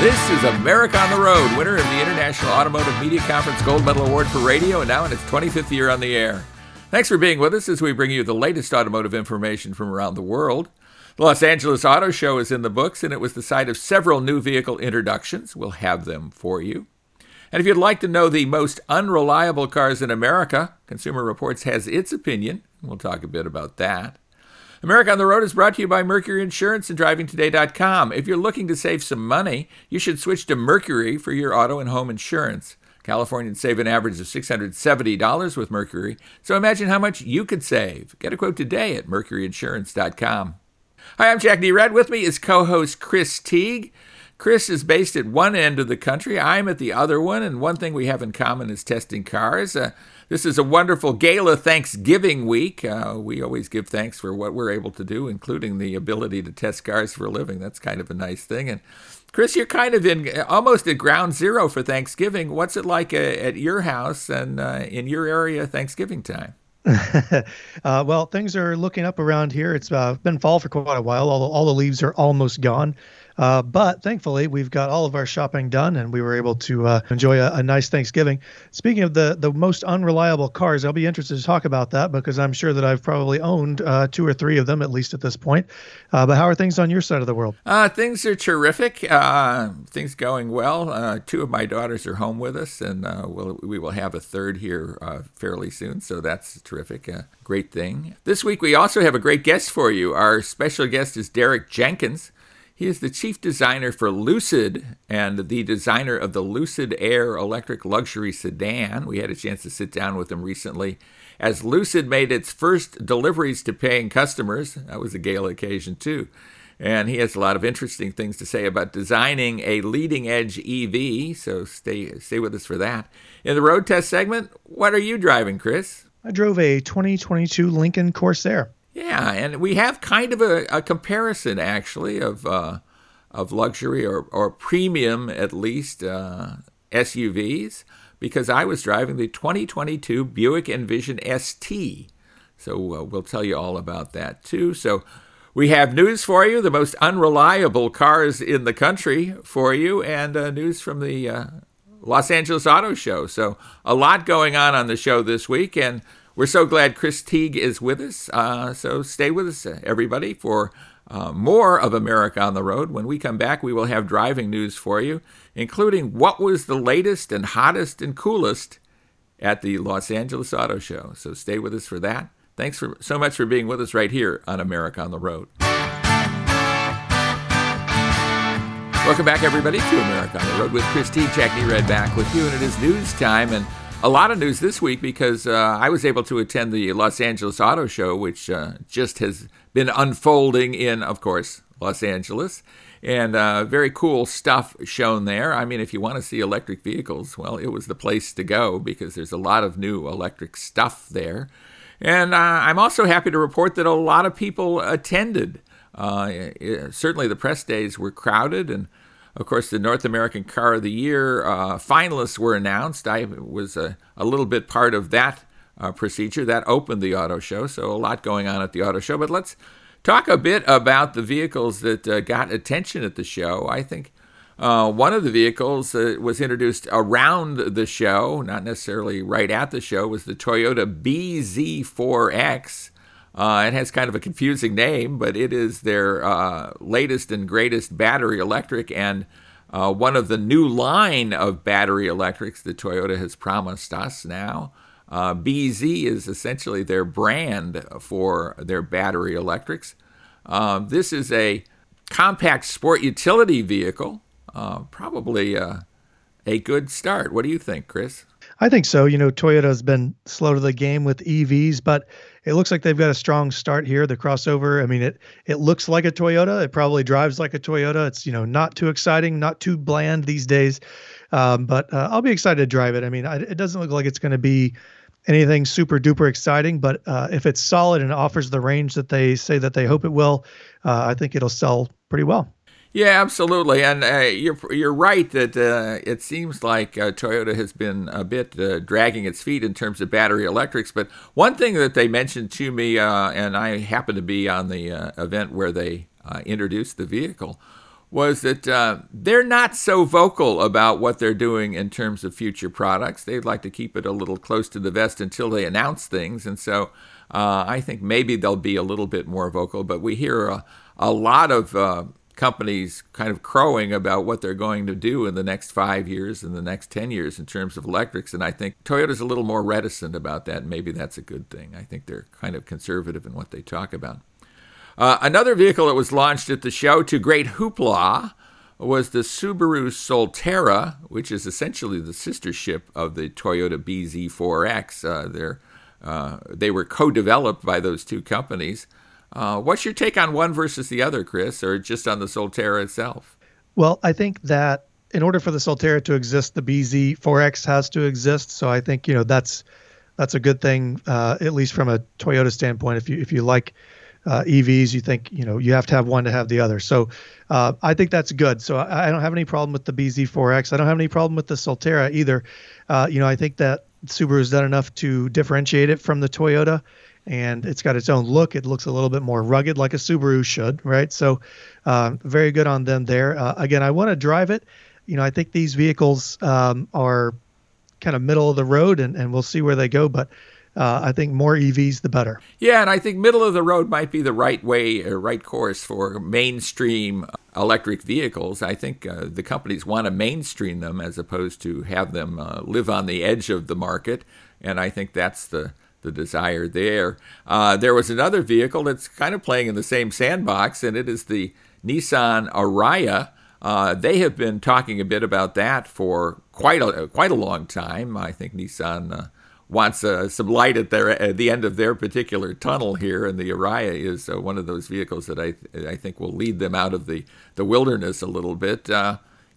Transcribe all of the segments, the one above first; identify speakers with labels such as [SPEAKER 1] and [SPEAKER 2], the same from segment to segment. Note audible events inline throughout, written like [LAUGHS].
[SPEAKER 1] This is America on the Road, winner of the International Automotive Media Conference Gold Medal Award for Radio, and now in its 25th year on the air. Thanks for being with us as we bring you the latest automotive information from around the world. The Los Angeles Auto Show is in the books, and it was the site of several new vehicle introductions. We'll have them for you. And if you'd like to know the most unreliable cars in America, Consumer Reports has its opinion. We'll talk a bit about that. America on the Road is brought to you by Mercury Insurance and DrivingToday.com. If you're looking to save some money, you should switch to Mercury for your auto and home insurance. Californians save an average of $670 with Mercury, so imagine how much you could save. Get a quote today at MercuryInsurance.com. Hi, I'm Jack Nerad. With me is co host Chris Teague. Chris is based at one end of the country. I'm at the other one, and one thing we have in common is testing cars. Uh, this is a wonderful gala Thanksgiving week. Uh, we always give thanks for what we're able to do, including the ability to test cars for a living. That's kind of a nice thing. And Chris, you're kind of in almost at ground zero for Thanksgiving. What's it like uh, at your house and uh, in your area Thanksgiving time? [LAUGHS]
[SPEAKER 2] uh, well, things are looking up around here. It's uh, been fall for quite a while. All all the leaves are almost gone. Uh, but thankfully, we've got all of our shopping done, and we were able to uh, enjoy a, a, nice Thanksgiving. Speaking of the the most unreliable cars, I'll be interested to talk about that because I'm sure that I've probably owned uh, two or three of them at least at this point. Uh, but how are things on your side of the world?
[SPEAKER 1] Uh, things are terrific. Uh, things going well. two of my daughters are home with us, and we'll, we will have a third here fairly soon. So that's terrific. great thing. This week we also have a great guest for you. Our special guest is Derek Jenkins. He is the chief designer for Lucid and the designer of the Lucid Air electric luxury sedan. We had a chance to sit down with him recently as Lucid made its first deliveries to paying customers. That was a gala occasion, too. And he has a lot of interesting things to say about designing a leading edge EV, so stay, stay with us for that. In the road test segment, what are you driving, Chris?
[SPEAKER 2] I drove a 2022 Lincoln Corsair.
[SPEAKER 1] Yeah, and we have kind of a, a comparison actually of uh, of luxury or, or premium at least uh, SUVs because I was driving the 2022 Buick Envision ST. So uh, we'll tell you all about that too. So we have news for you, the most unreliable cars in the country for you, and uh, news from the uh, Los Angeles Auto Show. So a lot going on on the show this week, and we're so glad Chris Teague is with us. Uh, so stay with us, everybody, for uh, more of America on the Road. When we come back, we will have driving news for you, including what was the latest and hottest and coolest at the Los Angeles Auto Show. So stay with us for that. Thanks for, so much for being with us right here on America on the Road. Welcome back, everybody, to America on the Road with Chris Teague, Jack Nerad back with you, and it is news time. And a lot of news this week because uh, I was able to attend the Los Angeles Auto Show, which uh, just has been unfolding in, of course, Los Angeles. And uh, very cool stuff shown there. I mean, if you want to see electric vehicles, well, it was the place to go because there's a lot of new electric stuff there. And uh, I'm also happy to report that a lot of people attended. Uh, certainly, the press days were crowded, and of course, the North American Car of the Year uh, finalists were announced. I was a, a little bit part of that uh, procedure. That opened the auto show, so a lot going on at the auto show. But let's talk a bit about the vehicles that uh, got attention at the show. I think uh, one of the vehicles that was introduced around the show, not necessarily right at the show, was the Toyota BZ4X. Uh, it has kind of a confusing name, but it is their uh, latest and greatest battery electric and uh, one of the new line of battery electrics that Toyota has promised us now. Uh, BZ is essentially their brand for their battery electrics. Um, this is a compact sport utility vehicle, uh, probably uh, a good start. What do you think, Chris?
[SPEAKER 2] I think so. You know, Toyota has been slow to the game with EVs, but it looks like they've got a strong start here. The crossover, I mean, it it looks like a Toyota. It probably drives like a Toyota. It's you know not too exciting, not too bland these days, um, but uh, I'll be excited to drive it. I mean, I, it doesn't look like it's going to be anything super duper exciting, but uh, if it's solid and offers the range that they say that they hope it will, uh, I think it'll sell pretty well.
[SPEAKER 1] Yeah, absolutely, and uh, you're you're right that uh, it seems like uh, Toyota has been a bit uh, dragging its feet in terms of battery electrics. But one thing that they mentioned to me, uh, and I happened to be on the uh, event where they introduced the vehicle, was that they're not so vocal about what they're doing in terms of future products. They'd like to keep it a little close to the vest until they announce things. And so I think maybe they'll be a little bit more vocal, but we hear a, a lot of companies kind of crowing about what they're going to do in the next five years and the next 10 years in terms of electrics. And I think Toyota's a little more reticent about that. Maybe that's a good thing. I think they're kind of conservative in what they talk about. Uh, another vehicle that was launched at the show to great hoopla was the Subaru Solterra, which is essentially the sister ship of the Toyota BZ4X. Uh, uh, they were co developed by those two companies. Uh, what's your take on one versus the other, Chris, or just on the Solterra itself?
[SPEAKER 2] Well, I think that in order for the Solterra to exist, the BZ4X has to exist. So I think you know that's that's a good thing, uh, at least from a Toyota standpoint. If you if you like uh, EVs, you think you know you have to have one to have the other. So uh, I think that's good. So I, I, don't have any problem with the BZ4X. I don't have any problem with the Solterra either. Uh, you know, I think that Subaru's done enough to differentiate it from the Toyota, and it's got its own look. It looks a little bit more rugged, like a Subaru should, right? So uh, very good on them there. Uh, again, I want to drive it. You know, I think these vehicles um, are kind of middle of the road, and, and we'll see where they go, but uh, I think more EVs, the better.
[SPEAKER 1] Yeah, and I think middle of the road might be the right way, or right course for mainstream electric vehicles. I think uh, the companies want to mainstream them as opposed to have them uh, live on the edge of the market, and I think that's the the desire there. Uh, there was another vehicle that's kind of playing in the same sandbox, and it is the Nissan Ariya. Uh, they have been talking a bit about that for quite a quite a long time. I think Nissan uh, wants uh, some light at their at the end of their particular tunnel here, and the Ariya is uh, one of those vehicles that I I think will lead them out of the the wilderness a little bit.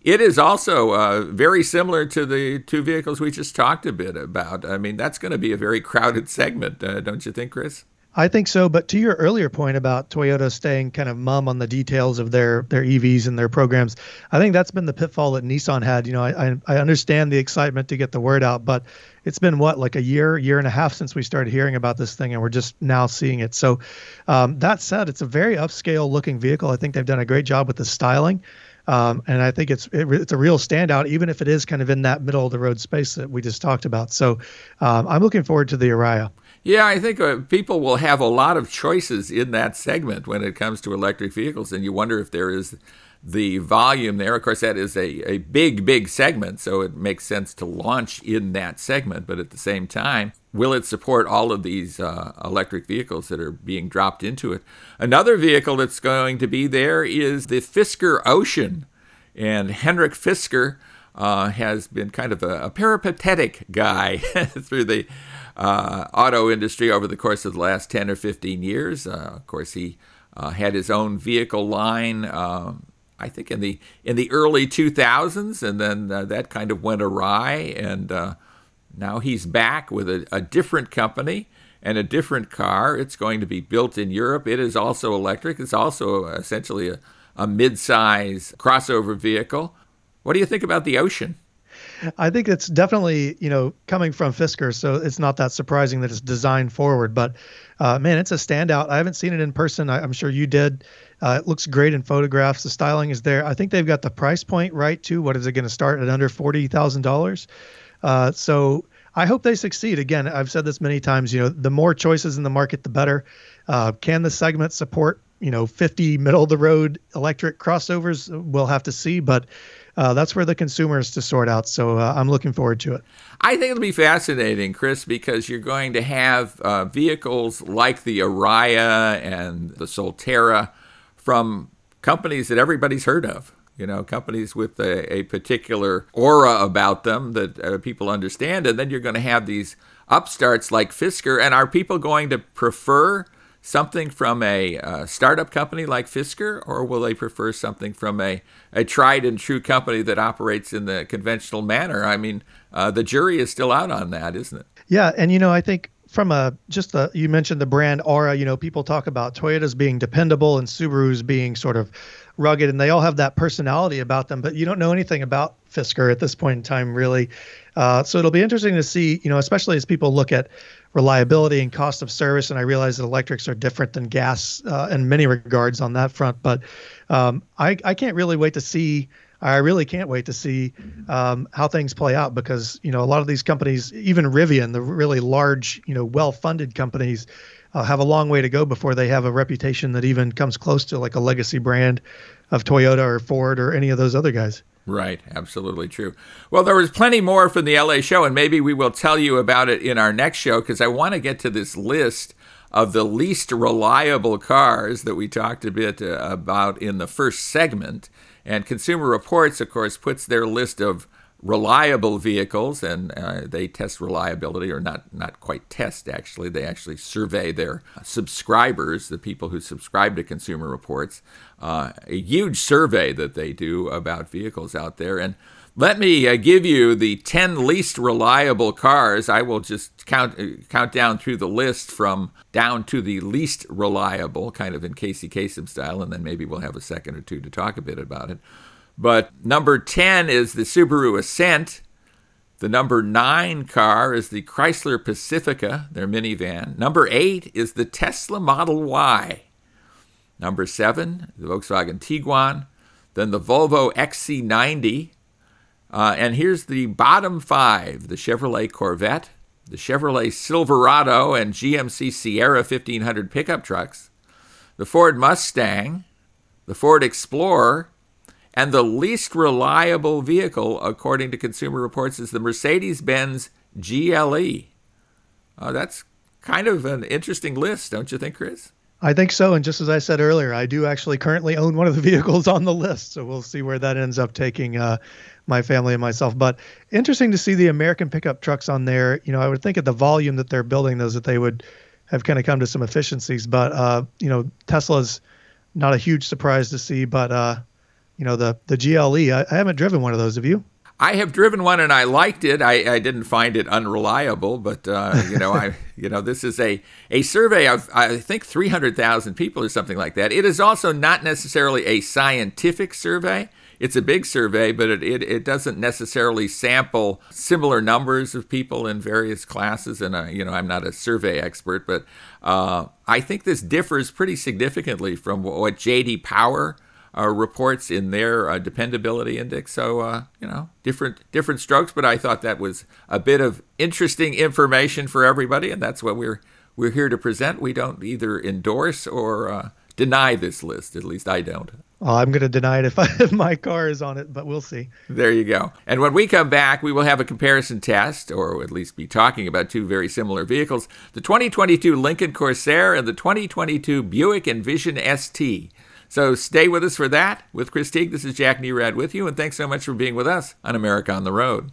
[SPEAKER 1] It is also uh, very similar to the two vehicles we just talked a bit about. I mean, that's going to be a very crowded segment, uh, don't you think, Chris?
[SPEAKER 2] I think so. But to your earlier point about Toyota staying kind of mum on the details of their their EVs and their programs, I think that's been the pitfall that Nissan had. You know, I I understand the excitement to get the word out, but it's been what like a year, year and a half since we started hearing about this thing, and we're just now seeing it. So, um, that said, it's a very upscale looking vehicle. I think they've done a great job with the styling. Um, and I think it's it, it's a real standout, even if it is kind of in that middle of the road space that we just talked about. So um, I'm looking forward to the Ariya.
[SPEAKER 1] Yeah, I think uh, people will have a lot of choices in that segment when it comes to electric vehicles, and you wonder if there is the volume there. Of course, that is a, a big, big segment, so it makes sense to launch in that segment. But at the same time, will it support all of these uh, electric vehicles that are being dropped into it? Another vehicle that's going to be there is the Fisker Ocean. And Henrik Fisker uh, has been kind of a, a peripatetic guy [LAUGHS] through the uh, auto industry over the course of the last 10 or 15 years. Uh, of course, he uh, had his own vehicle line. Uh, I think in the in the early 2000s, and then uh, that kind of went awry, and uh, now he's back with a, a different company and a different car. It's going to be built in Europe. It is also electric. It's also essentially a, a mid-size crossover vehicle. What do you think about the Ocean?
[SPEAKER 2] I think it's definitely you know coming from Fisker, so it's not that surprising that it's designed forward. But uh, man, it's a standout. I haven't seen it in person. I, am sure you did. Uh, it looks great in photographs. The styling is there. I think they've got the price point right too. What is it going to start at under forty thousand uh, dollars? So I hope they succeed. Again, I've said this many times. You know, the more choices in the market, the better. Uh, can the segment support you know 50 middle of the road electric crossovers? We'll have to see, but uh, that's where the consumer is to sort out. So uh, I'm looking forward to it.
[SPEAKER 1] I think it'll be fascinating, Chris, because you're going to have uh, vehicles like the Ariya and the Solterra from companies that everybody's heard of. You know, companies with a, a particular aura about them that uh, people understand. And then you're going to have these upstarts like Fisker. And are people going to prefer something from a uh, startup company like Fisker, or will they prefer something from a, a tried and true company that operates in the conventional manner? I mean, uh, the jury is still out on that, isn't it?
[SPEAKER 2] Yeah, and you know, I think from a just the you mentioned the brand aura. You know, people talk about Toyotas being dependable and Subarus being sort of rugged, and they all have that personality about them. But you don't know anything about Fisker at this point in time, really. Uh, so it'll be interesting to see, you know, especially as people look at reliability and cost of service. And I realize that electrics are different than gas uh, in many regards on that front. But um, I, I can't really wait to see. I really can't wait to see um, how things play out because you know a lot of these companies, even Rivian, the really large, you know, well-funded companies, uh, have a long way to go before they have a reputation that even comes close to like a legacy brand of Toyota or Ford or any of those other guys.
[SPEAKER 1] Right, absolutely true. Well, there was plenty more from the LA show, and maybe we will tell you about it in our next show because I want to get to this list of the least reliable cars that we talked a bit uh, about in the first segment. And Consumer Reports, of course, puts their list of reliable vehicles, and uh, they test reliability, or not not quite test actually. They actually survey their subscribers, the people who subscribe to Consumer Reports, uh, a huge survey that they do about vehicles out there. And let me uh, give you the 10 least reliable cars. I will just count uh, count down through the list from down to the least reliable, kind of in Casey Kasem style, and then maybe we'll have a second or two to talk a bit about it. But number 10 is the Subaru Ascent. The number 9 car is the Chrysler Pacifica, their minivan. Number 8 is the Tesla Model Y. Number 7, the Volkswagen Tiguan. Then the Volvo XC90. Uh, and here's the bottom five the Chevrolet Corvette, the Chevrolet Silverado, and GMC Sierra 1500 pickup trucks, the Ford Mustang, the Ford Explorer, and the least reliable vehicle, according to Consumer Reports, is the Mercedes Benz GLE. Uh, that's kind of an interesting list, don't you think, Chris?
[SPEAKER 2] I think so. And just as I said earlier, I do actually currently own one of the [LAUGHS] vehicles on the list. So we'll see where that ends up taking uh, my family and myself. But interesting to see the American pickup trucks on there. You know, I would think at the volume that they're building those that they would have kind of come to some efficiencies. But, uh, you know, Tesla's not a huge surprise to see. But, uh, you know the the GLE. I, I, haven't driven one of those. Have you?
[SPEAKER 1] I have driven one and I liked it. I, I didn't find it unreliable, but uh, you know, I [LAUGHS] you know this is a a survey of I think three hundred thousand people or something like that. It is also not necessarily a scientific survey. It's a big survey, but it, it, it doesn't necessarily sample similar numbers of people in various classes. And uh, you know, I'm not a survey expert, but uh, I think this differs pretty significantly from what J.D. Power uh, reports in their uh, dependability index. So uh, you know, different different strokes, but I thought that was a bit of interesting information for everybody, and that's what we're we're here to present. We don't either endorse or uh, deny this list. At least I don't.
[SPEAKER 2] Well, I'm going to deny it if, I, if my car is on it, but we'll see.
[SPEAKER 1] There you go. And when we come back, we will have a comparison test, or at least be talking about two very similar vehicles the 2022 Lincoln Corsair and the 2022 Buick Envision ST. So stay with us for that. With Chris Teague, this is Jack Nerad with you, and thanks so much for being with us on America on the Road.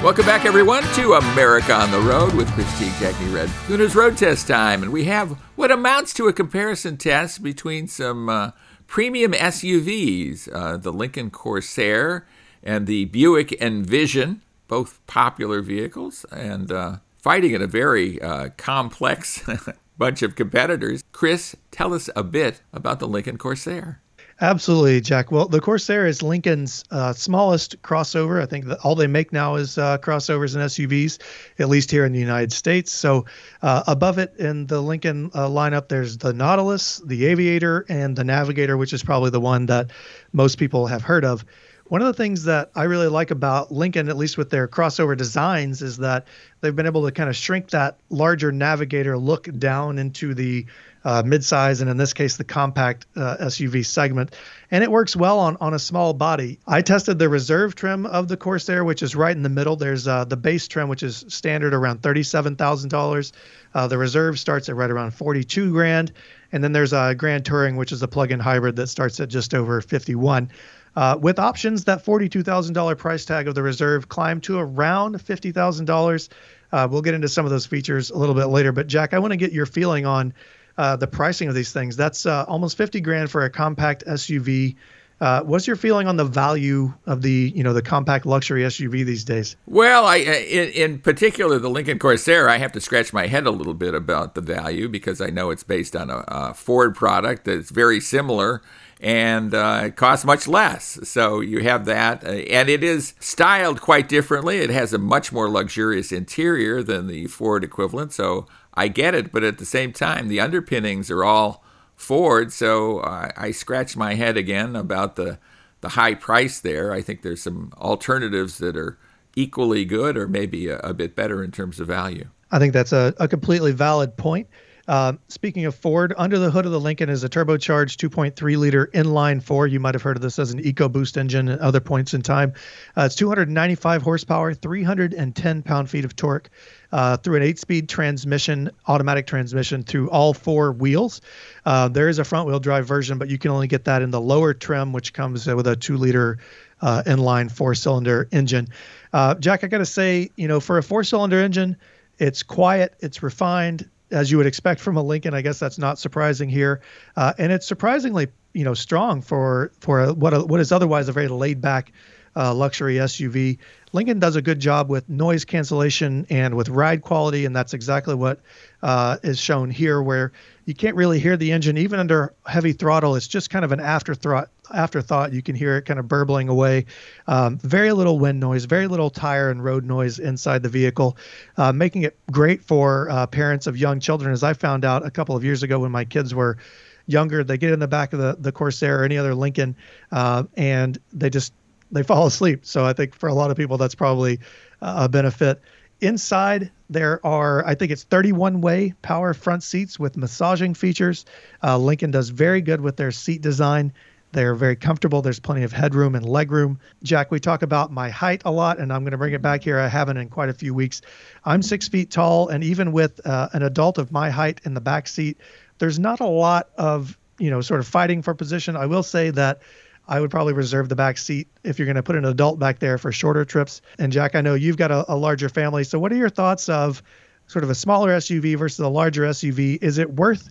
[SPEAKER 1] Welcome back, everyone, to America on the Road with Chris Teague, Jack Nerad. Doing his road test time, and we have what amounts to a comparison test between some uh, premium SUVs, uh, the Lincoln Corsair and the Buick Envision, both popular vehicles, and uh, fighting in a very uh, complex [LAUGHS] bunch of competitors. Chris, tell us a bit about the Lincoln Corsair.
[SPEAKER 2] Absolutely, Jack. Well, the Corsair is Lincoln's uh, smallest crossover. I think all they make now is uh, crossovers and SUVs, at least here in the United States. So, uh, above it in the Lincoln uh, lineup, there's the Nautilus, the Aviator, and the Navigator, which is probably the one that most people have heard of. One of the things that I really like about Lincoln, at least with their crossover designs, is that they've been able to kind of shrink that larger Navigator look down into the uh, midsize and in this case the compact uh, SUV segment, and it works well on on a small body. I tested the reserve trim of the Corsair, which is right in the middle. There's uh, the base trim, which is standard around thirty-seven thousand uh, dollars. The reserve starts at right around forty-two grand, and then there's a Grand Touring, which is a plug-in hybrid that starts at just over fifty-one. Uh, with options, that $42,000 price tag of the reserve climbed to around $50,000. Uh, we'll get into some of those features a little bit later. But Jack, I want to get your feeling on uh, the pricing of these things. That's uh, almost 50 grand for a compact SUV. Uh, what's your feeling on the value of the you know the compact luxury SUV these days?
[SPEAKER 1] Well, I in, in particular the Lincoln Corsair, I have to scratch my head a little bit about the value because I know it's based on a, a Ford product that's very similar and uh, it costs much less. So you have that, uh, and it is styled quite differently. It has a much more luxurious interior than the Ford equivalent. So I get it, but at the same time, the underpinnings are all Ford. So I, I scratch my head again about the the high price there. I think there's some alternatives that are equally good or maybe a, a bit better in terms of value.
[SPEAKER 2] I think that's a, a completely valid point. Uh, speaking of Ford, under the hood of the Lincoln is a turbocharged 2.3 liter inline four. You might have heard of this as an EcoBoost engine at other points in time. Uh, it's 295 horsepower, 310 pound feet of torque uh, through an eight speed transmission, automatic transmission through all four wheels. Uh, there is a front wheel drive version, but you can only get that in the lower trim, which comes with a two liter uh, inline four cylinder engine. Jack, I got to say, you know, for a four cylinder engine, it's quiet, it's refined, as you would expect from a Lincoln. I guess that's not surprising here, uh, and it's surprisingly you know strong for for a, what a, what is otherwise a very laid back uh, luxury SUV. Lincoln does a good job with noise cancellation and with ride quality, and that's exactly what uh, is shown here, where you can't really hear the engine even under heavy throttle. It's just kind of an afterthought. Afterthought, you can hear it kind of burbling away. Um, very little wind noise, very little tire and road noise inside the vehicle, uh, making it great for uh, parents of young children. As I found out a couple of years ago when my kids were younger, they get in the back of the the Corsair or any other Lincoln, uh, and they just they fall [LAUGHS] asleep. So I think for a lot of people that's probably a benefit. Inside, there are, I think it's 31 way power front seats with massaging features. Uh, Lincoln does very good with their seat design. They're very comfortable. There's plenty of headroom and legroom. Jack, we talk about my height a lot, and I'm going to bring it back here. I haven't in quite a few weeks. I'm six feet tall, and even with uh, an adult of my height in the back seat, there's not a lot of you know sort of fighting for position. I will say that I would probably reserve the back seat if you're going to put an adult back there for shorter trips. And Jack, I know you've got a, a larger family. So, what are your thoughts of sort of a smaller SUV versus a larger SUV? Is it worth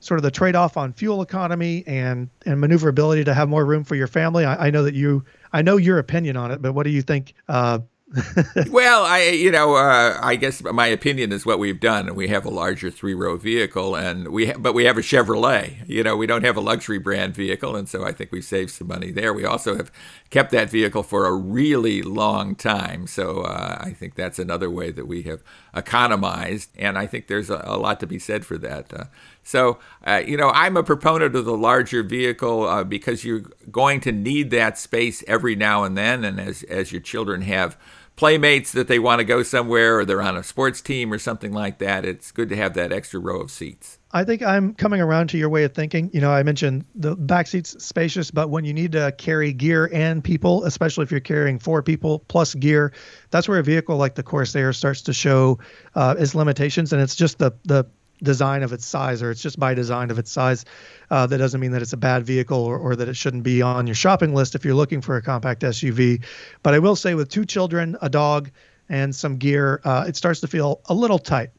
[SPEAKER 2] sort of the trade-off on fuel economy and and maneuverability to have more room for your family? I, I know that you, I know your opinion on it, but what do you think uh, [LAUGHS]
[SPEAKER 1] well, I you know uh, I guess my opinion is what we've done. And we have a larger three row vehicle, and we ha- but we have a Chevrolet. You know, we don't have a luxury brand vehicle, and so I think we've saved some money there. We also have kept that vehicle for a really long time, so uh, I think that's another way that we have economized, and I think there's a, a lot to be said for that. Uh, so, uh, you know, I'm a proponent of the larger vehicle uh, because you're going to need that space every now and then. And as, as your children have playmates that they want to go somewhere or they're on a sports team or something like that, it's good to have that extra row of seats.
[SPEAKER 2] I think I'm coming around to your way of thinking. You know, I mentioned the back seats spacious, but when you need to carry gear and people, especially if you're carrying four people plus gear, that's where a vehicle like the Corsair starts to show uh, its limitations. And it's just the the design of its size, or it's just by design of its size. Uh, that doesn't mean that it's a bad vehicle or, or that it shouldn't be on your shopping list if you're looking for a compact SUV. But I will say, with two children, a dog, and some gear, uh, it starts to feel a little tight.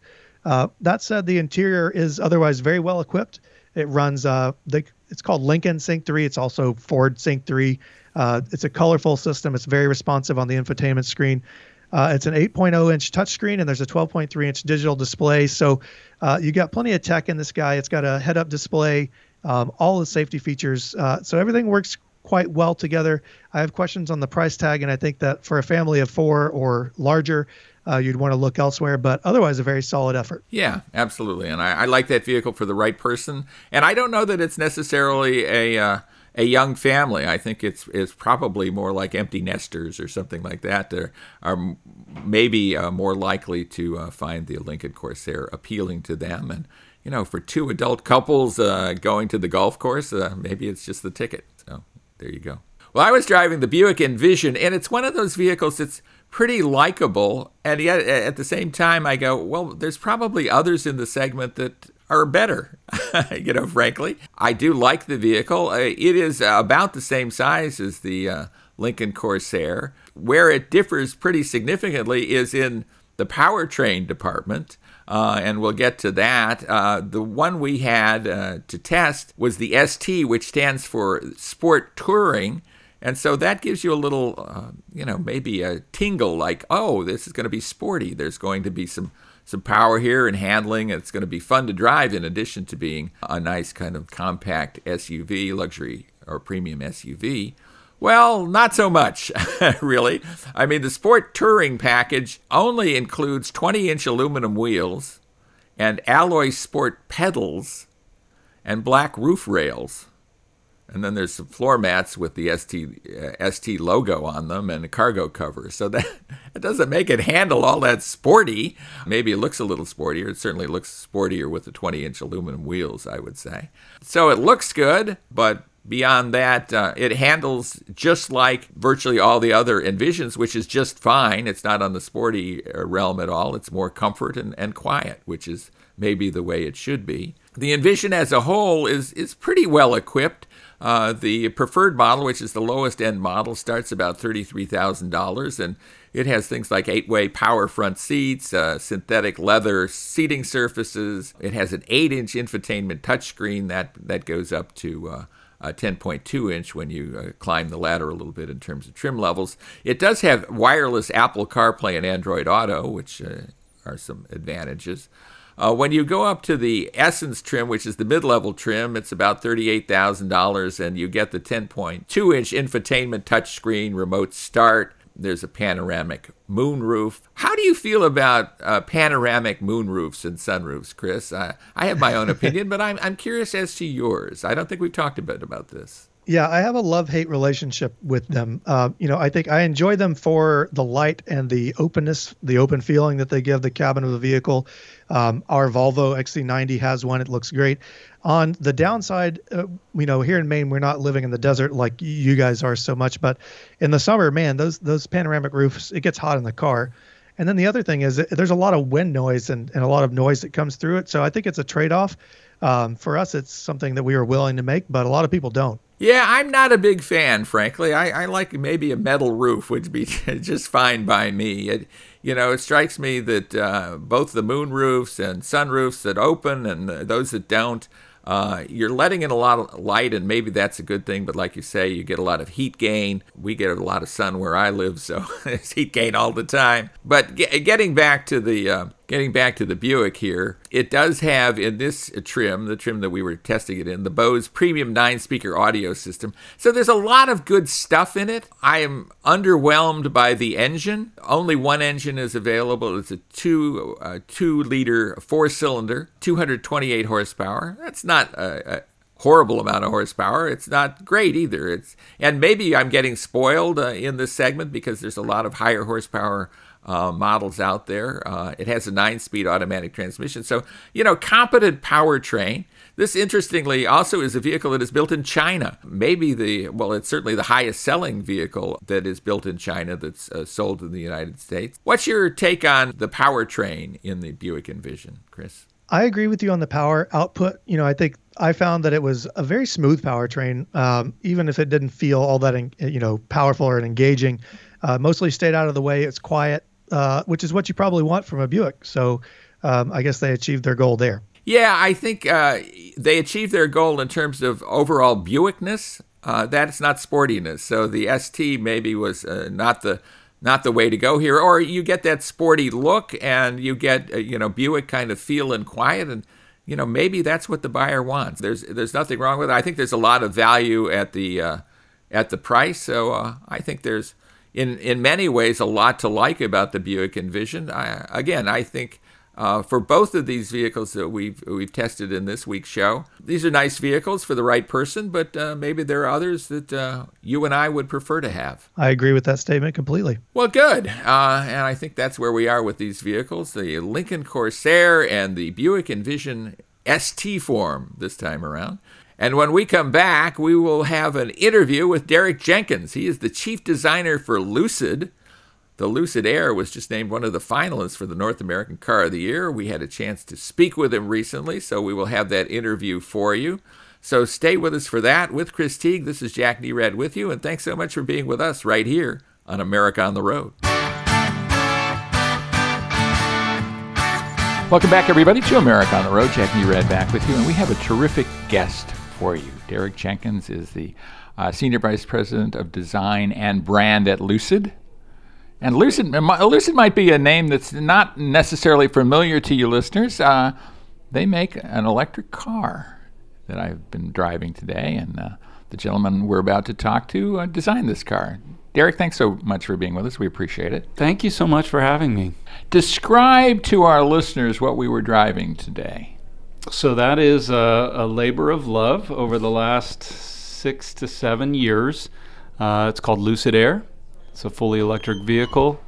[SPEAKER 2] Uh, that said, the interior is otherwise very well equipped. It runs uh, the it's called Lincoln Sync 3. It's also Ford Sync 3. Uh, it's a colorful system. It's very responsive on the infotainment screen. Uh, it's an 8.0 inch touchscreen and there's a 12.3 inch digital display. So uh, you got plenty of tech in this guy. It's got a head up display, um, all the safety features. Uh, so everything works quite well together. I have questions on the price tag, and I think that for a family of four or larger, uh, you'd want to look elsewhere. But otherwise, a very solid effort.
[SPEAKER 1] Yeah, absolutely. And I, I, like that vehicle for the right person. And I don't know that it's necessarily a uh, a young family. I think it's it's probably more like empty nesters or something like that. They are maybe uh, more likely to uh, find the Lincoln Corsair appealing to them. And you know, for two adult couples uh, going to the golf course, uh, maybe it's just the ticket. So there you go. Well, I was driving the Buick Envision, and it's one of those vehicles that's pretty likable, and yet at the same time, I go, well, there's probably others in the segment that are better, [LAUGHS] you know, frankly. I do like the vehicle. Uh, it is about the same size as the uh, Lincoln Corsair. Where it differs pretty significantly is in the powertrain department. Uh, and we'll get to that. Uh, the one we had uh, to test was the ST, which stands for Sport Touring. And so that gives you a little, uh, you know, maybe a tingle like, oh, this is going to be sporty. There's going to be some some power here and handling. It's going to be fun to drive in addition to being a nice kind of compact SUV, luxury or premium SUV. Well, not so much, [LAUGHS] really. I mean, the sport touring package only includes 20 inch aluminum wheels and alloy sport pedals and black roof rails. And then there's some floor mats with the ST uh, ST logo on them and a cargo cover. So that [LAUGHS] it doesn't make it handle all that sporty. Maybe it looks a little sportier. It certainly looks sportier with the 20 inch aluminum wheels, I would say. So it looks good, but beyond that, uh, it handles just like virtually all the other Envisions, which is just fine. It's not on the sporty uh, realm at all. It's more comfort and, and quiet, which is maybe the way it should be. The Envision as a whole is, is pretty well equipped. Uh, the preferred model, which is the lowest end model, starts about $33,000 and it has things like eight way power front seats, uh, synthetic leather seating surfaces. It has an 8 inch infotainment touchscreen that, that goes up to uh, a 10.2 inch when you uh, climb the ladder a little bit in terms of trim levels. It does have wireless Apple CarPlay and Android Auto, which uh, are some advantages. Uh, when you go up to the Essence trim, which is the mid level trim, it's about $38,000 and you get the 10.2 inch infotainment touchscreen, remote start. There's a panoramic moonroof. How do you feel about uh, panoramic moonroofs and sunroofs, Chris? Uh, I have my own [LAUGHS] opinion, but I'm, I'm curious as to yours. I don't think we've talked a bit about this.
[SPEAKER 2] Yeah, I have a love hate relationship with them. Uh, you know, I think I enjoy them for the light and the openness, the open feeling that they give the cabin of the vehicle. Um, our Volvo XC90 has one; it looks great. On the downside, uh, you know, here in Maine, we're not living in the desert like you guys are so much, but in the summer, man, those those panoramic roofs, it gets hot in the car. And then the other thing is, there's a lot of wind noise and, and a lot of noise that comes through it. So I think it's a trade off. Um, for us, it's something that we are willing to make, but a lot of people don't.
[SPEAKER 1] Yeah, I'm not a big fan, frankly. I, I like maybe a metal roof would be [LAUGHS] just fine by me. It, you know, it strikes me that uh, both the moon roofs and sun roofs that open and those that don't, uh, you're letting in a lot of light, and maybe that's a good thing. But like you say, you get a lot of heat gain. We get a lot of sun where I live, so [LAUGHS] it's heat gain all the time. But ge- getting back to the uh, getting back to the Buick here, it does have in this trim, the trim that we were testing it in, the Bose premium nine speaker audio system. So there's a lot of good stuff in it. I am underwhelmed by the engine. Only one engine is available. It's a two uh, two liter four cylinder, 228 horsepower. That's not a, a horrible amount of horsepower. It's not great either. It's and maybe I'm getting spoiled uh, in this segment because there's a lot of higher horsepower uh, models out there. Uh, it has a nine speed automatic transmission. So, you know, competent powertrain. This, interestingly, also is a vehicle that is built in China. Maybe the, well, it's certainly the highest selling vehicle that is built in China that's uh, sold in the United States. What's your take on the powertrain in the Buick Envision, Chris?
[SPEAKER 2] I agree with you on the power output. You know, I think I found that it was a very smooth powertrain, um, even if it didn't feel all that, you know, powerful or engaging. Uh, mostly stayed out of the way. It's quiet. Uh, which is what you probably want from a Buick. So um, I guess they achieved their goal there.
[SPEAKER 1] Yeah, I think uh, they achieved their goal in terms of overall Buickness. Uh, that's not sportiness. So the ST maybe was uh, not the not the way to go here. Or you get that sporty look, and you get uh, you know Buick kind of feel and quiet, and you know maybe that's what the buyer wants. There's there's nothing wrong with it. I think there's a lot of value at the at the price. So I think there's in in many ways a lot to like about the Buick Envision. I, again, I think uh, for both of these vehicles that we've we've tested in this week's show, these are nice vehicles for the right person. But uh, maybe there are others that uh, you and I would prefer to have.
[SPEAKER 2] I agree with that statement completely.
[SPEAKER 1] Well, good, uh, and I think that's where we are with these vehicles: the Lincoln Corsair and the Buick Envision ST form this time around. And when we come back, we will have an interview with Derek Jenkins. He is the chief designer for Lucid. The Lucid Air was just named one of the finalists for the North American Car of the Year. We had a chance to speak with him recently, so we will have that interview for you. So stay with us for that. With Chris Teague, this is Jack Nerad with you, and thanks so much for being with us right here on America on the Road. Welcome back, everybody, to America on the Road. Jack Nerad back with you, and we have a terrific guest for you. Derek Jenkins is the uh, Senior Vice President of Design and Brand at Lucid. And Lucid, Lucid might be a name that's not necessarily familiar to you listeners. Uh, they make an electric car
[SPEAKER 3] that I've been driving today, and uh, the gentleman we're about to talk to uh, designed this car. Derek, thanks so much for being with us. We appreciate it.
[SPEAKER 4] Thank you so much for having me.
[SPEAKER 3] Describe to our listeners what we were driving today.
[SPEAKER 4] So, that is a, a labor of love over the last six to seven years. Uh, it's called Lucid Air. It's a fully electric vehicle,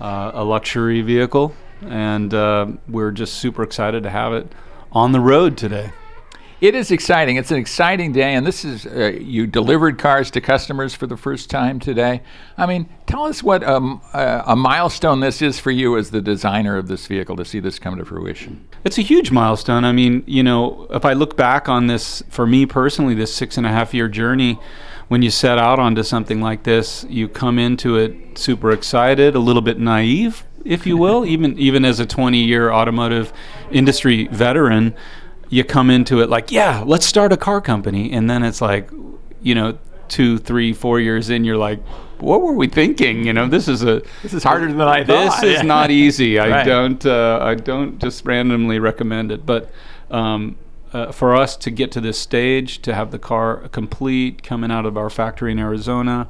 [SPEAKER 4] uh, a luxury vehicle, and uh, we're just super excited to have it on the road today.
[SPEAKER 3] It is exciting. It's an exciting day, and this is uh, you delivered cars to customers for the first time today. I mean, tell us what um, uh, a milestone this is for you as the designer of this vehicle to see this come to fruition.
[SPEAKER 4] It's a huge milestone. I mean, you know, if I look back on this, for me personally, this six and a half year journey, when you set out onto something like this, you come into it super excited, a little bit naive, if you will, [LAUGHS] even even as a 20 year automotive industry veteran you come into it like, yeah, let's start a car company, and then it's like, you know, two, three, four years in, you're like, what were we thinking? You know, this is a
[SPEAKER 3] this is harder than I
[SPEAKER 4] this
[SPEAKER 3] thought.
[SPEAKER 4] This is not easy. [LAUGHS] I don't uh, I don't just randomly recommend it, but. Um, uh, for us to get to this stage, to have the car complete, coming out of our factory in Arizona,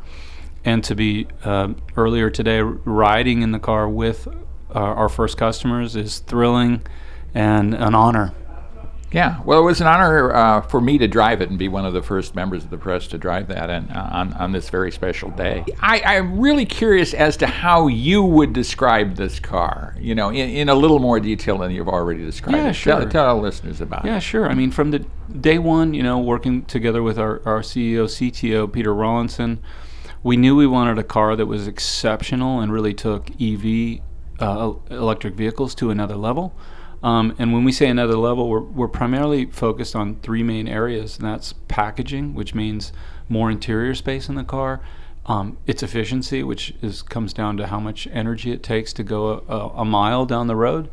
[SPEAKER 4] and to be uh, earlier today riding in the car with uh, our first customers is thrilling and an honor.
[SPEAKER 3] Yeah, well, it was an honor uh, for me to drive it and be one of the first members of the press to drive that and, uh, on, on this very special day. I, am really curious as to how you would describe this car, you know, in, in a little more detail than you've already described.
[SPEAKER 4] Yeah,
[SPEAKER 3] it.
[SPEAKER 4] sure.
[SPEAKER 3] Tell, tell, our listeners about
[SPEAKER 4] yeah,
[SPEAKER 3] it.
[SPEAKER 4] Yeah, sure. I mean, from the day one, you know, working together with our, our CEO, CTO, Peter Rawlinson, we knew we wanted a car that was exceptional and really took EV, uh, electric vehicles, to another level. Um, and when we say another level, we're, we're primarily focused on three main areas, and that's packaging, which means more interior space in the car, um, its efficiency, which is comes down to how much energy it takes to go a, a, mile down the road,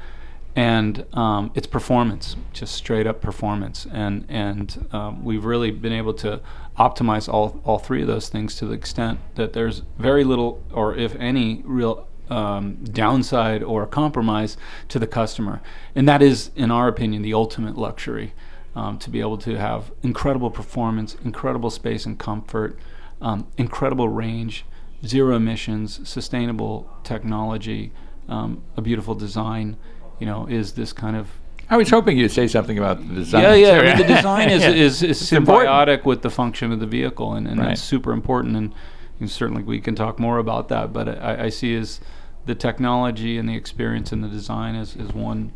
[SPEAKER 4] and um, its performance, just straight up performance. And and um, we've really been able to optimize all all three of those things to the extent that there's very little, or if any, real um, downside or compromise to the customer. And that is, in our opinion, the ultimate luxury um, to be able to have incredible performance, incredible space and comfort, um, incredible range, zero emissions, sustainable technology, um, a beautiful design. You know, is this kind of
[SPEAKER 3] I was hoping you'd say something about the design.
[SPEAKER 4] Yeah, yeah. I mean, the [LAUGHS] design is, yeah. is, is symbiotic important. with the function of the vehicle, and, and right. that's super important. And, and, certainly we can talk more about that. But I, I see as the technology and the experience and the design is, is one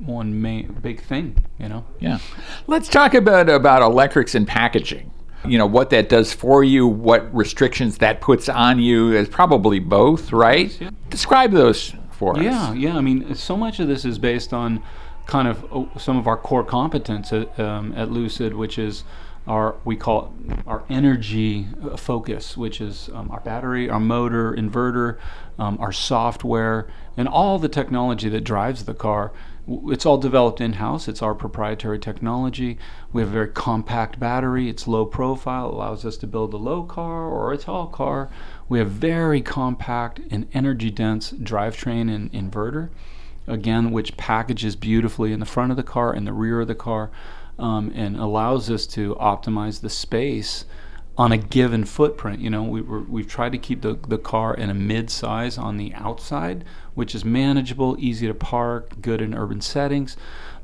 [SPEAKER 4] one main big thing, you know.
[SPEAKER 3] Yeah. Let's talk about about electrics and packaging. You know what that does for you, what restrictions that puts on you. Is probably both, right? Yes, yeah. Describe those for
[SPEAKER 4] us. Yeah, yeah. I mean, so much of this is based on kind of oh, some of our core competence at, um, at Lucid, which is our we call it our energy focus, which is um, our battery, our motor, inverter, um, our software, and all the technology that drives the car. It's all developed in house. It's our proprietary technology. We have a very compact battery. It's low profile, allows us to build a low car or a tall car. We have very compact and energy dense drivetrain and inverter, again, which packages beautifully in the front of the car and the rear of the car um, and allows us to optimize the space on a given footprint. You know, we, we've tried to keep the, the car in a mid size on the outside, which is manageable, easy to park, good in urban settings,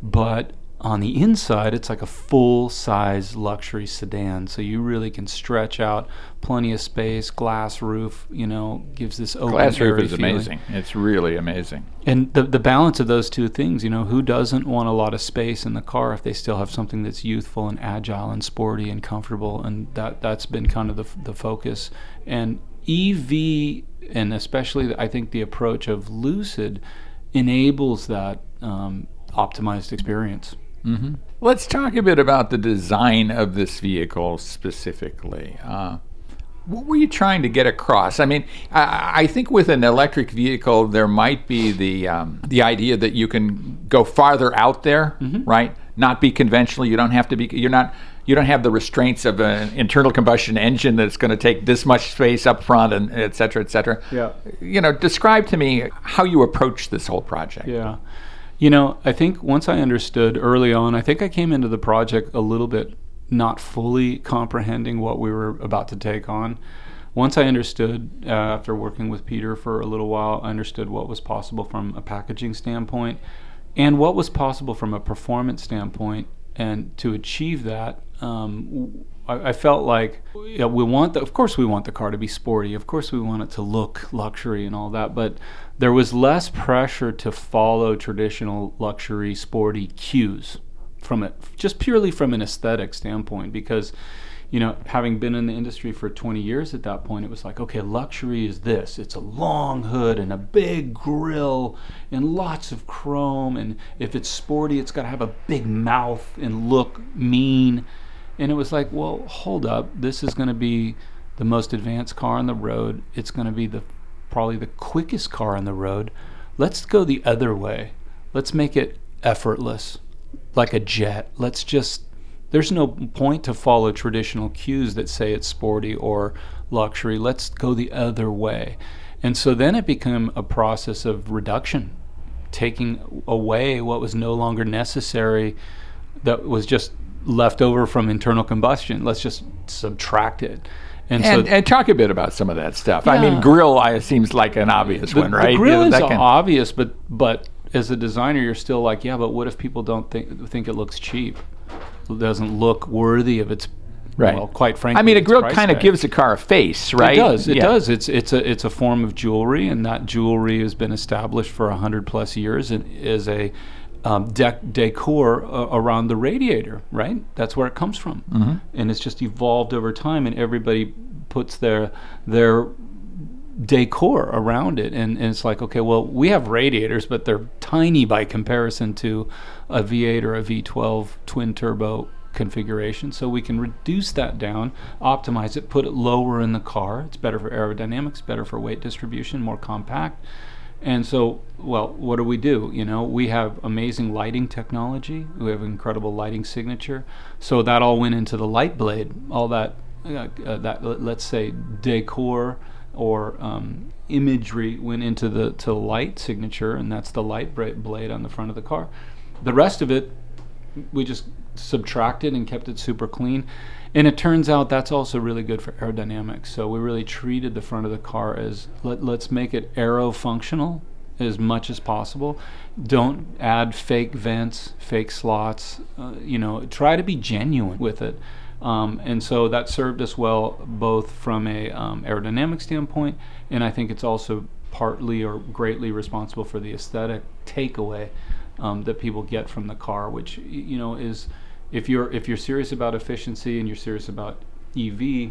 [SPEAKER 4] but on the inside, it's like a full size luxury sedan. So you really can stretch out plenty of space, glass roof, you know, gives this open
[SPEAKER 3] Glass roof is
[SPEAKER 4] feeling.
[SPEAKER 3] amazing. It's really amazing.
[SPEAKER 4] And the, the balance of those two things, you know, who doesn't want a lot of space in the car if they still have something that's youthful and agile and sporty and comfortable? And that, that's been kind of the, the focus. And EV, and especially I think the approach of Lucid, enables that um, optimized experience.
[SPEAKER 3] Mm-hmm. Let's talk a bit about the design of this vehicle specifically. Uh, what were you trying to get across? I mean, I, I, think with an electric vehicle, there might be the um, the idea that you can go farther out there, mm-hmm. right? Not be conventional. You don't have to be. You're not. You don't have the restraints of an internal combustion engine that's going to take this much space up front, and et cetera, et cetera.
[SPEAKER 4] Yeah.
[SPEAKER 3] You know, describe to me how you approach this whole project.
[SPEAKER 4] Yeah. You know, I think once I understood early on, I think I came into the project a little bit not fully comprehending what we were about to take on. Once I understood, uh, after working with Peter for a little while, I understood what was possible from a packaging standpoint and what was possible from a performance standpoint. And to achieve that, um, I, felt like we want, the, of course, we want the car to be sporty. Of course, we want it to look luxury and all that. But there was less pressure to follow traditional luxury sporty cues from it, just purely from an aesthetic standpoint, because you know, having been in the industry for 20 years at that point, it was like, okay, luxury is this. It's a long hood and a big grill and lots of chrome. And if it's sporty, it's got to have a big mouth and look mean. And it was like, well, hold up. This is going to be the most advanced car on the road. It's going to be the probably the quickest car on the road. Let's go the other way. Let's make it effortless, like a jet. Let's just there's no point to follow traditional cues that say it's sporty or luxury. Let's go the other way. And so then it became a process of reduction, taking away what was no longer necessary, that was just left over from internal combustion. Let's just subtract it.
[SPEAKER 1] And, and, so, and, talk a bit about some of that stuff. Yeah. I mean, grill I, seems like an obvious
[SPEAKER 4] the,
[SPEAKER 1] one, right?
[SPEAKER 4] The grill is can... obvious, but but as a designer, you're still like, yeah, but what if people don't think think it looks cheap? doesn't look worthy of its
[SPEAKER 1] Right.
[SPEAKER 4] Well, quite frankly,
[SPEAKER 1] I mean, a grill kind of gives a car a face, right?
[SPEAKER 4] It does. It yeah. does. It's it's a it's a form of jewelry, and that jewelry has been established for hundred plus years and is a um, decor uh, around the radiator. Right. That's where it comes from, mm-hmm. and it's just evolved over time, and everybody puts their their decor around it and, and, it's like okay well we have radiators but they're tiny by comparison to a v8 or a v12 twin turbo configuration so we can reduce that down optimize it put it lower in the car it's better for aerodynamics better for weight distribution more compact and so well what do we do you know we have amazing lighting technology we have incredible lighting signature so that all went into the light blade all that uh, uh, that let's say decor or um, imagery went into the to light signature, and that's the light blade on the front of the car. The rest of it, we just subtracted and kept it super clean. And it turns out that's also really good for aerodynamics. So we really treated the front of the car as let, let's make it aero functional as much as possible. Don't add fake vents, fake slots. Uh, you know, try to be genuine with it. Um, and so that served us well both from a um, aerodynamic standpoint, and I think it's also partly or greatly responsible for the aesthetic takeaway um, that people get from the car, which you know is if you're if you're serious about efficiency and you're serious about EV,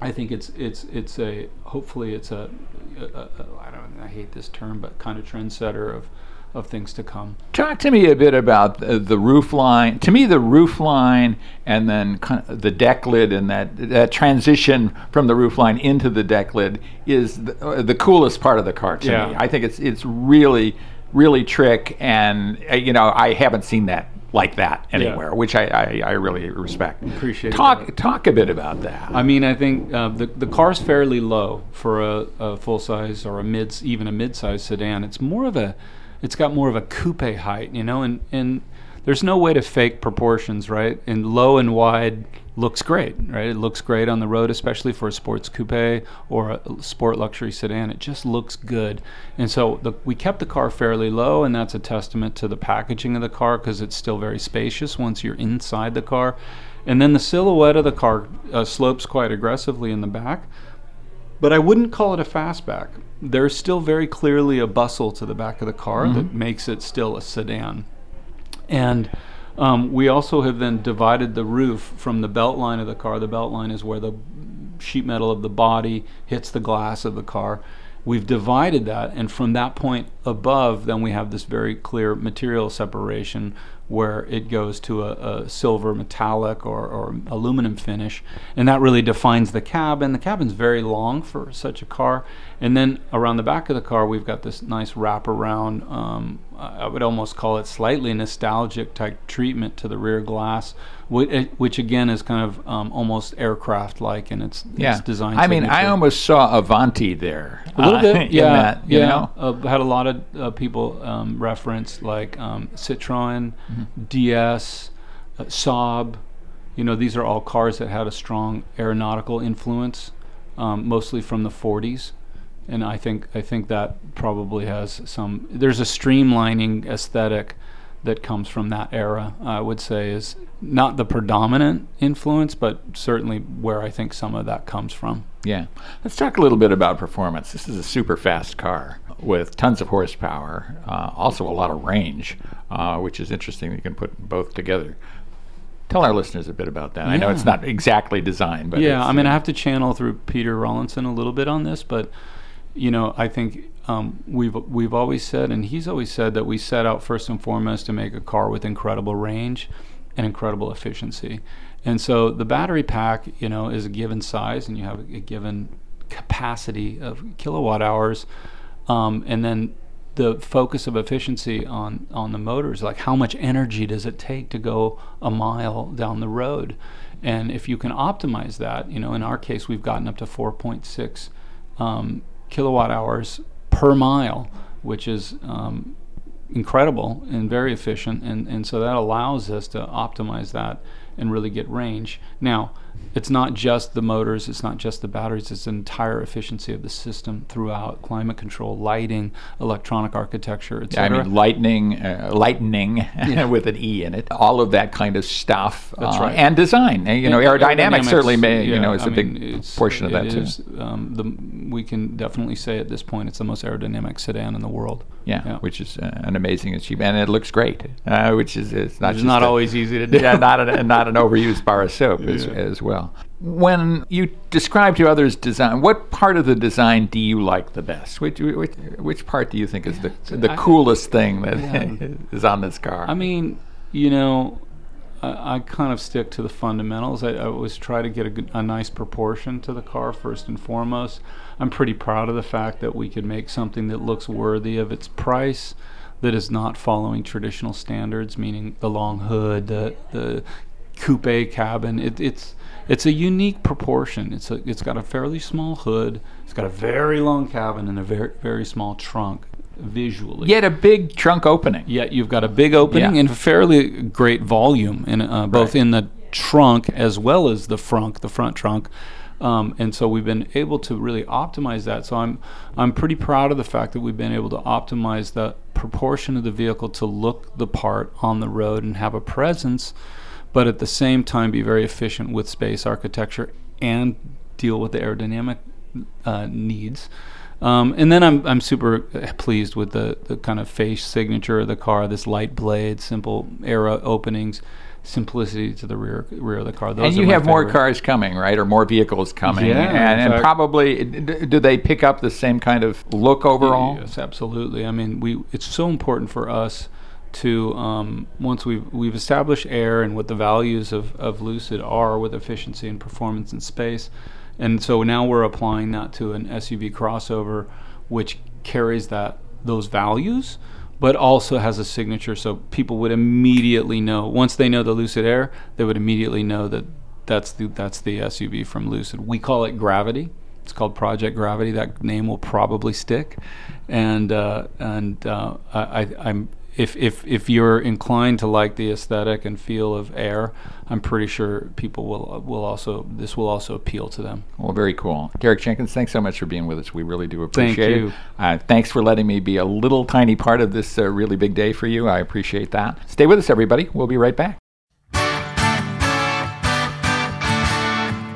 [SPEAKER 4] I think it's it's it's a hopefully it's a, a, a I don't I hate this term but kind of trendsetter of of things to come.
[SPEAKER 1] Talk to me a bit about the, the roof line. To me, the roof line and then kind of the deck lid and that that transition from the roof line into the deck lid is the, uh, the coolest part of the car to yeah. me. I think it's it's really really trick, and uh, you know I haven't seen that like that anywhere, yeah. which I, I, I, really respect.
[SPEAKER 4] Appreciate
[SPEAKER 1] talk
[SPEAKER 4] that.
[SPEAKER 1] talk a bit about that.
[SPEAKER 4] I mean, I think uh, the the car's fairly low for a, a full size or a mid even a mid size sedan. It's more of a it's got more of a coupe height, you know, and and there's no way to fake proportions, right? And low and wide looks great, right? It looks great on the road, especially for a sports coupe or a sport luxury sedan. It just looks good. And so the, we kept the car fairly low, and that's a testament to the packaging of the car because it's still very spacious once you're inside the car. And then the silhouette of the car uh, slopes quite aggressively in the back. But I wouldn't call it a fastback there's still very clearly a bustle to the back of the car mm-hmm. that makes it still a sedan. And um, we also have then divided the roof from the belt line of the car. The belt line is where the sheet metal of the body hits the glass of the car. We've divided that, and from that point above, then we have this very clear material separation where it goes to a, a silver metallic or, or, aluminum finish, and that really defines the cabin. The cabin's very long for such a car, and then around the back of the car, we've got this nice wraparound. Um, I would almost call it slightly nostalgic type treatment to the rear glass, which, eh, again is kind of um, almost aircraft like in its,
[SPEAKER 1] yeah.
[SPEAKER 4] its design.
[SPEAKER 1] I mean, I almost saw Avanti there.
[SPEAKER 4] A little uh, bit, yeah. That, yeah. Uh, had a lot of uh, people um, reference like um, Citroen, mm-hmm. DS, uh, Saab you know, these are all cars that had a strong aeronautical influence, um, mostly from the 40s. And I think I think that probably has some. There's a streamlining aesthetic that comes from that era. I would say is not the predominant influence, but certainly where I think some of that comes from.
[SPEAKER 1] Yeah. Let's talk a little bit about performance. This is a super fast car with tons of horsepower, uh, also a lot of range, uh, which is interesting. You can put both together. Tell our listeners a bit about that. I know it's not exactly designed, but
[SPEAKER 4] yeah, I mean,
[SPEAKER 1] uh,
[SPEAKER 4] I have to channel through Peter Rawlinson a little bit on this, but you know, I think um, we've we've always said, and he's always said that we set out first and foremost to make a car with incredible range and incredible efficiency. And so the battery pack, you know, is a given size, and you have a given capacity of kilowatt hours, um, and then the focus of efficiency on on the motors, like how much energy does it take to go a mile down the road, and if you can optimize that, you know, in our case, we've gotten up to 4.6 um, kilowatt hours per mile, which is um, incredible and very efficient. And, and so that allows us to optimize that and really get range. Now, it's not just the motors, it's not just the batteries, it's the entire efficiency of the system throughout climate control, lighting, electronic architecture,
[SPEAKER 1] Yeah, I mean, lightning, uh, lightning [LAUGHS] with an e in it. All of that kind of stuff.
[SPEAKER 4] That's
[SPEAKER 1] uh,
[SPEAKER 4] right.
[SPEAKER 1] And design. And, you know,
[SPEAKER 4] And
[SPEAKER 1] aerodynamics, certainly may, you know, is
[SPEAKER 4] I
[SPEAKER 1] a
[SPEAKER 4] mean,
[SPEAKER 1] big portion of that too.
[SPEAKER 4] is, um, the, we can definitely say at this point it's the most aerodynamic sedan in the world.
[SPEAKER 1] Yeah,
[SPEAKER 4] Yeah.
[SPEAKER 1] which is uh, an amazing achievement, and it looks great. Uh, which is it's not
[SPEAKER 4] It's
[SPEAKER 1] just
[SPEAKER 4] not
[SPEAKER 1] a-
[SPEAKER 4] always easy to [LAUGHS] do.
[SPEAKER 1] yeah, not an, not an overused bar of soap [LAUGHS] as, as well. When you describe to others design, what part of the design do you like the best? Which which, which part do you think is the the
[SPEAKER 4] I-
[SPEAKER 1] coolest thing that
[SPEAKER 4] Yeah. [LAUGHS]
[SPEAKER 1] is on this car?
[SPEAKER 4] I mean, you know, I, I kind of stick to the fundamentals. I, I always try to get a, good, a nice proportion to the car first and foremost. I'm pretty proud of the fact that we could make something that looks worthy of its price, that is not following traditional standards, meaning the long hood, the the coupe cabin. It, it's it's a unique proportion. It's a, it's got a fairly small hood. It's got a very long cabin and a very very small trunk visually.
[SPEAKER 1] Yet a big trunk opening.
[SPEAKER 4] Yet you've got a big opening
[SPEAKER 1] Yeah.
[SPEAKER 4] and fairly great volume, in, uh, both
[SPEAKER 1] Right.
[SPEAKER 4] in the trunk as well as the front, the front trunk. Um, and so we've been able to really optimize that. So I'm I'm pretty proud of the fact that we've been able to optimize the proportion of the vehicle to look the part on the road and have a presence, but at the same time be very efficient with space architecture and deal with the aerodynamic uh, needs. Um, and then I'm I'm super pleased with the, the kind of face signature of the car. This light blade, simple era openings, simplicity to the rear rear of the car. Those
[SPEAKER 1] and you have more cars coming, right, or more vehicles coming,
[SPEAKER 4] Yeah,
[SPEAKER 1] and, and probably d- do they pick up the same kind of look overall?
[SPEAKER 4] Yes, absolutely. I mean, we it's so important for us to um, once we've we've established air and what the values of, of Lucid are with efficiency and performance in space, and so now we're applying that to an SUV crossover, which carries that those values, but also has a signature, so people would immediately know once they know the Lucid Air, they would immediately know that that's the that's the SUV from Lucid. We call it Gravity. It's called Project Gravity. That name will probably stick, and uh, and uh, I, I'm if if if you're inclined to like the aesthetic and feel of Air, I'm pretty sure people will will also this will also appeal to them.
[SPEAKER 1] Well, very cool. Derek Jenkins, thanks so much for being with us. We really do appreciate
[SPEAKER 4] Thank
[SPEAKER 1] it.
[SPEAKER 4] you.
[SPEAKER 1] Uh, thanks for letting me be a little tiny part of this uh, really big day for you. I appreciate that. Stay with us, everybody. We'll be right back.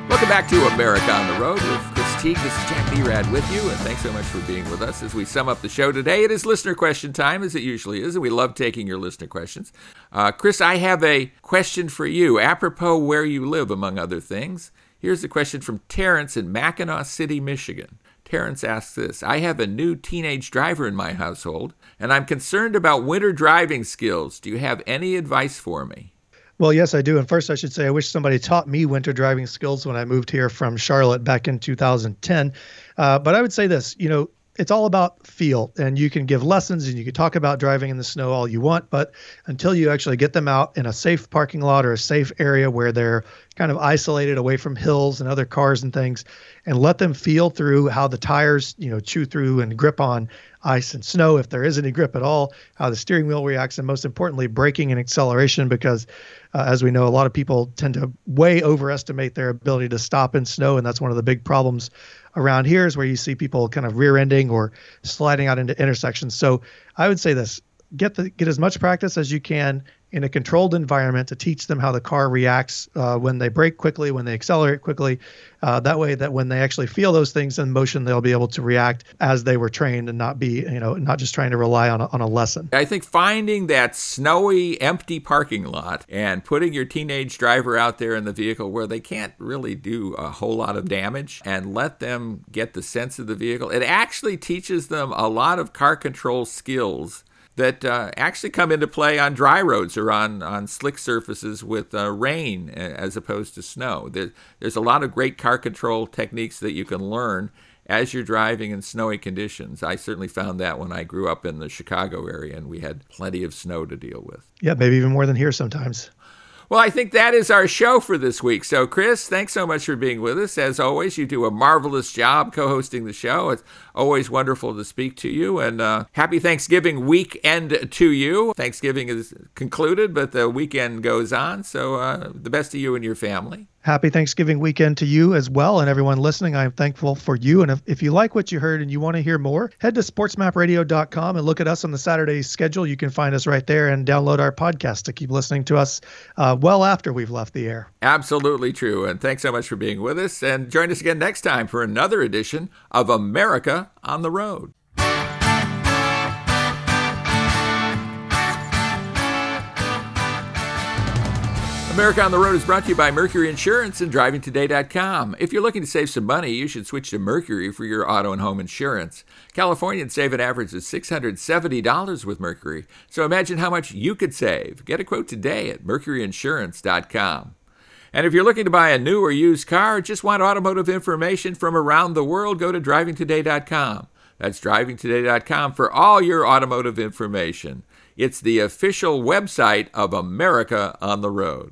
[SPEAKER 1] Welcome back to America on the Road with Chris Teague. This is Jack Nerad with you, and thanks so much for being with us as we sum up the show today. It is listener question time, as it usually is, and we love taking your listener questions. Uh, Chris, I have a question for you, apropos where you live, among other things. Here's a question from Terrence in Mackinaw City, Michigan. Terrence asks this I have a new teenage driver in my household, and I'm concerned about winter driving skills. Do you have any advice for me?
[SPEAKER 2] Well, yes, I do. And first, I should say I wish somebody taught me winter driving skills when I moved here from Charlotte back in 2010. Uh, but I would say this you know, it's all about feel, and you can give lessons and you can talk about driving in the snow all you want, but until you actually get them out in a safe parking lot or a safe area where they're kind of isolated away from hills and other cars and things, and let them feel through how the tires, you know, chew through and grip on, ice and snow, if there is any grip at all, how the steering wheel reacts, and most importantly, braking and acceleration, because uh, as we know, a lot of people tend to way overestimate their ability to stop in snow, and that's one of the big problems around here is where you see people kind of rear-ending or sliding out into intersections. So I would say this: get the get as much practice as you can in a controlled environment to teach them how the car reacts uh, when they brake quickly, when they accelerate quickly. Uh, that way, that when they actually feel those things in motion, they'll be able to react as they were trained and not be, you know, not just trying to rely on a, on a lesson.
[SPEAKER 1] I think finding that snowy, empty parking lot and putting your teenage driver out there in the vehicle where they can't really do a whole lot of damage and let them get the sense of the vehicle, it actually teaches them a lot of car control skills that uh, actually come into play on dry roads or on, on slick surfaces with uh, rain as opposed to snow. There, there's a lot of great car control techniques that you can learn as you're driving in snowy conditions. I certainly found that when I grew up in the Chicago area and we had plenty of snow to deal with.
[SPEAKER 2] Yeah, maybe even more than here sometimes.
[SPEAKER 1] Well, I think that is our show for this week. So, Chris, thanks so much for being with us. As always, you do a marvelous job co hosting the show. It's always wonderful to speak to you. And uh, happy Thanksgiving weekend to you. Thanksgiving is concluded, but the weekend goes on. So, uh, the best to you and your family
[SPEAKER 2] happy Thanksgiving weekend to you as well and everyone listening. I'm thankful for you. And if, if you like what you heard and you want to hear more, head to sportsmapradio.com and look at us on the Saturday schedule. You can find us right there and download our podcast to keep listening to us uh, well after we've left the air.
[SPEAKER 1] Absolutely true. And thanks so much for being with us. And join us again next time for another edition of America on the Road. America on the Road is brought to you by Mercury Insurance and DrivingToday.com. If you're looking to save some money, you should switch to Mercury for your auto and home insurance. Californians save an average of $670 with Mercury. So imagine how much you could save. Get a quote today at MercuryInsurance.com. And if you're looking to buy a new or used car just want automotive information from around the world, go to DrivingToday.com. That's DrivingToday.com for all your automotive information. It's the official website of America on the Road.